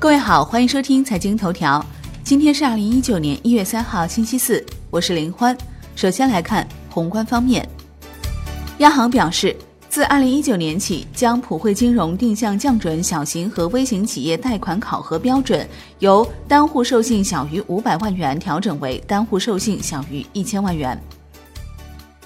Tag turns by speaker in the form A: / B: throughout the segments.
A: 各位好，欢迎收听财经头条。今天是二零一九年一月三号，星期四，我是林欢。首先来看宏观方面，央行表示，自二零一九年起，将普惠金融定向降准小型和微型企业贷款考核标准，由单户授信小于五百万元调整为单户授信小于一千万元。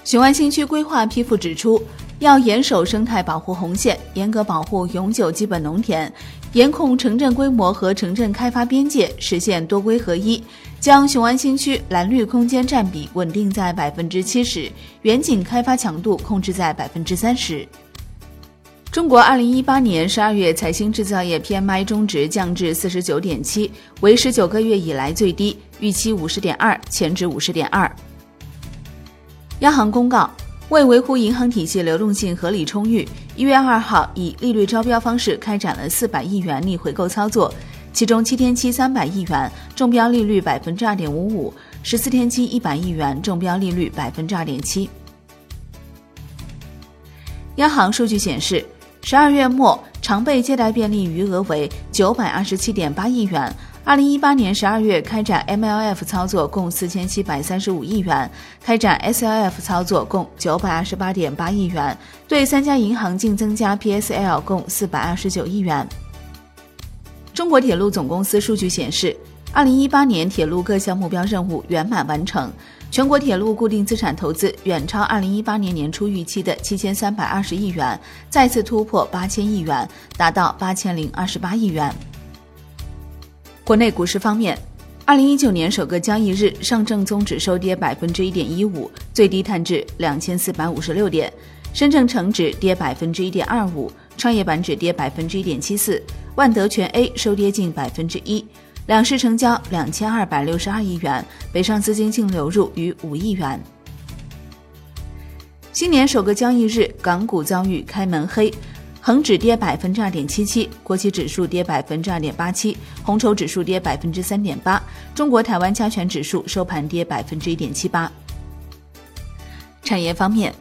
A: 雄安新区规划批复指出，要严守生态保护红线，严格保护永久基本农田，严控城镇规模和城镇开发边界，实现多规合一，将雄安新区蓝绿空间占比稳定在百分之七十，远景开发强度控制在百分之三十。中国二零一八年十二月财新制造业 PMI 中值降至四十九点七，为十九个月以来最低，预期五十点二，前值五十点二。央行公告，为维护银行体系流动性合理充裕，一月二号以利率招标方式开展了四百亿元逆回购操作，其中七天期三百亿元中标利率百分之二点五五，十四天期一百亿元中标利率百分之二点七。央行数据显示，十二月末常备借贷便利余额为九百二十七点八亿元。二零一八年十二月开展 MLF 操作共四千七百三十五亿元，开展 SLF 操作共九百二十八点八亿元，对三家银行净增加 PSL 共四百二十九亿元。中国铁路总公司数据显示，二零一八年铁路各项目标任务圆满完成，全国铁路固定资产投资远超二零一八年年初预期的七千三百二十亿元，再次突破八千亿元，达到八千零二十八亿元。国内股市方面，二零一九年首个交易日，上证综指收跌百分之一点一五，最低探至两千四百五十六点；深证成指跌百分之一点二五，创业板指跌百分之一点七四，万德全 A 收跌近百分之一。两市成交两千二百六十二亿元，北上资金净流入逾五亿元。新年首个交易日，港股遭遇开门黑。恒指跌百分之二点七七，国企指数跌百分之二点八七，红筹指数跌百分之三点八，中国台湾加权指数收盘跌百分之一点七八。产业方面，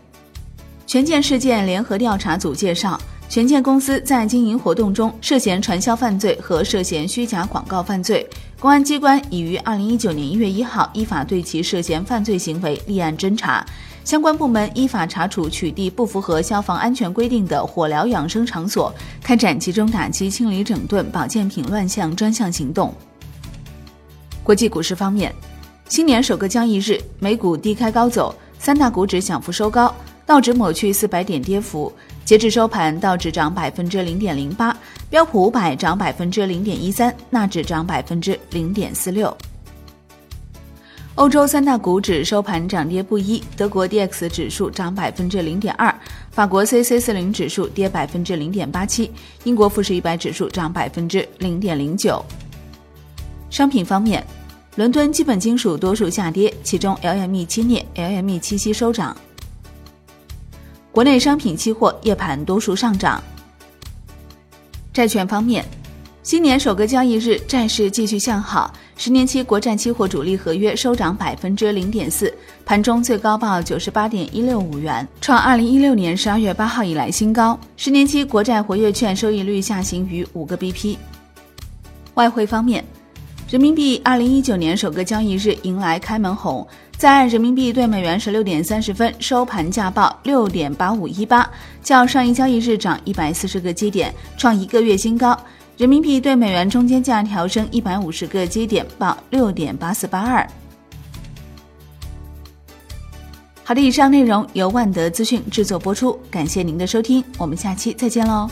A: 权健事件联合调查组介绍，权健公司在经营活动中涉嫌传销犯罪和涉嫌虚假广告犯罪，公安机关已于二零一九年一月一号依法对其涉嫌犯罪行为立案侦查。相关部门依法查处取缔不符合消防安全规定的火疗养生场所，开展集中打击清理整顿保健品乱象专项行动。国际股市方面，新年首个交易日，美股低开高走，三大股指小幅收高，道指抹去四百点跌幅，截至收盘，道指涨百分之零点零八，标普五百涨百分之零点一三，纳指涨百分之零点四六。欧洲三大股指收盘涨跌不一，德国 D X 指数涨百分之零点二，法国 C C 四零指数跌百分之零点八七，英国富时一百指数涨百分之零点零九。商品方面，伦敦基本金属多数下跌，其中 L M E 七镍、L M E 七锡收涨。国内商品期货夜盘多数上涨。债券方面。新年首个交易日，债市继续向好，十年期国债期货主力合约收涨百分之零点四，盘中最高报九十八点一六五元，创二零一六年十二月八号以来新高。十年期国债活跃券收益率下行逾五个 BP。外汇方面，人民币二零一九年首个交易日迎来开门红，在人民币对美元十六点三十分收盘价报六点八五一八，较上一交易日涨一百四十个基点，创一个月新高。人民币对美元中间价调升一百五十个基点，报六点八四八二。好的，以上内容由万德资讯制作播出，感谢您的收听，我们下期再见喽。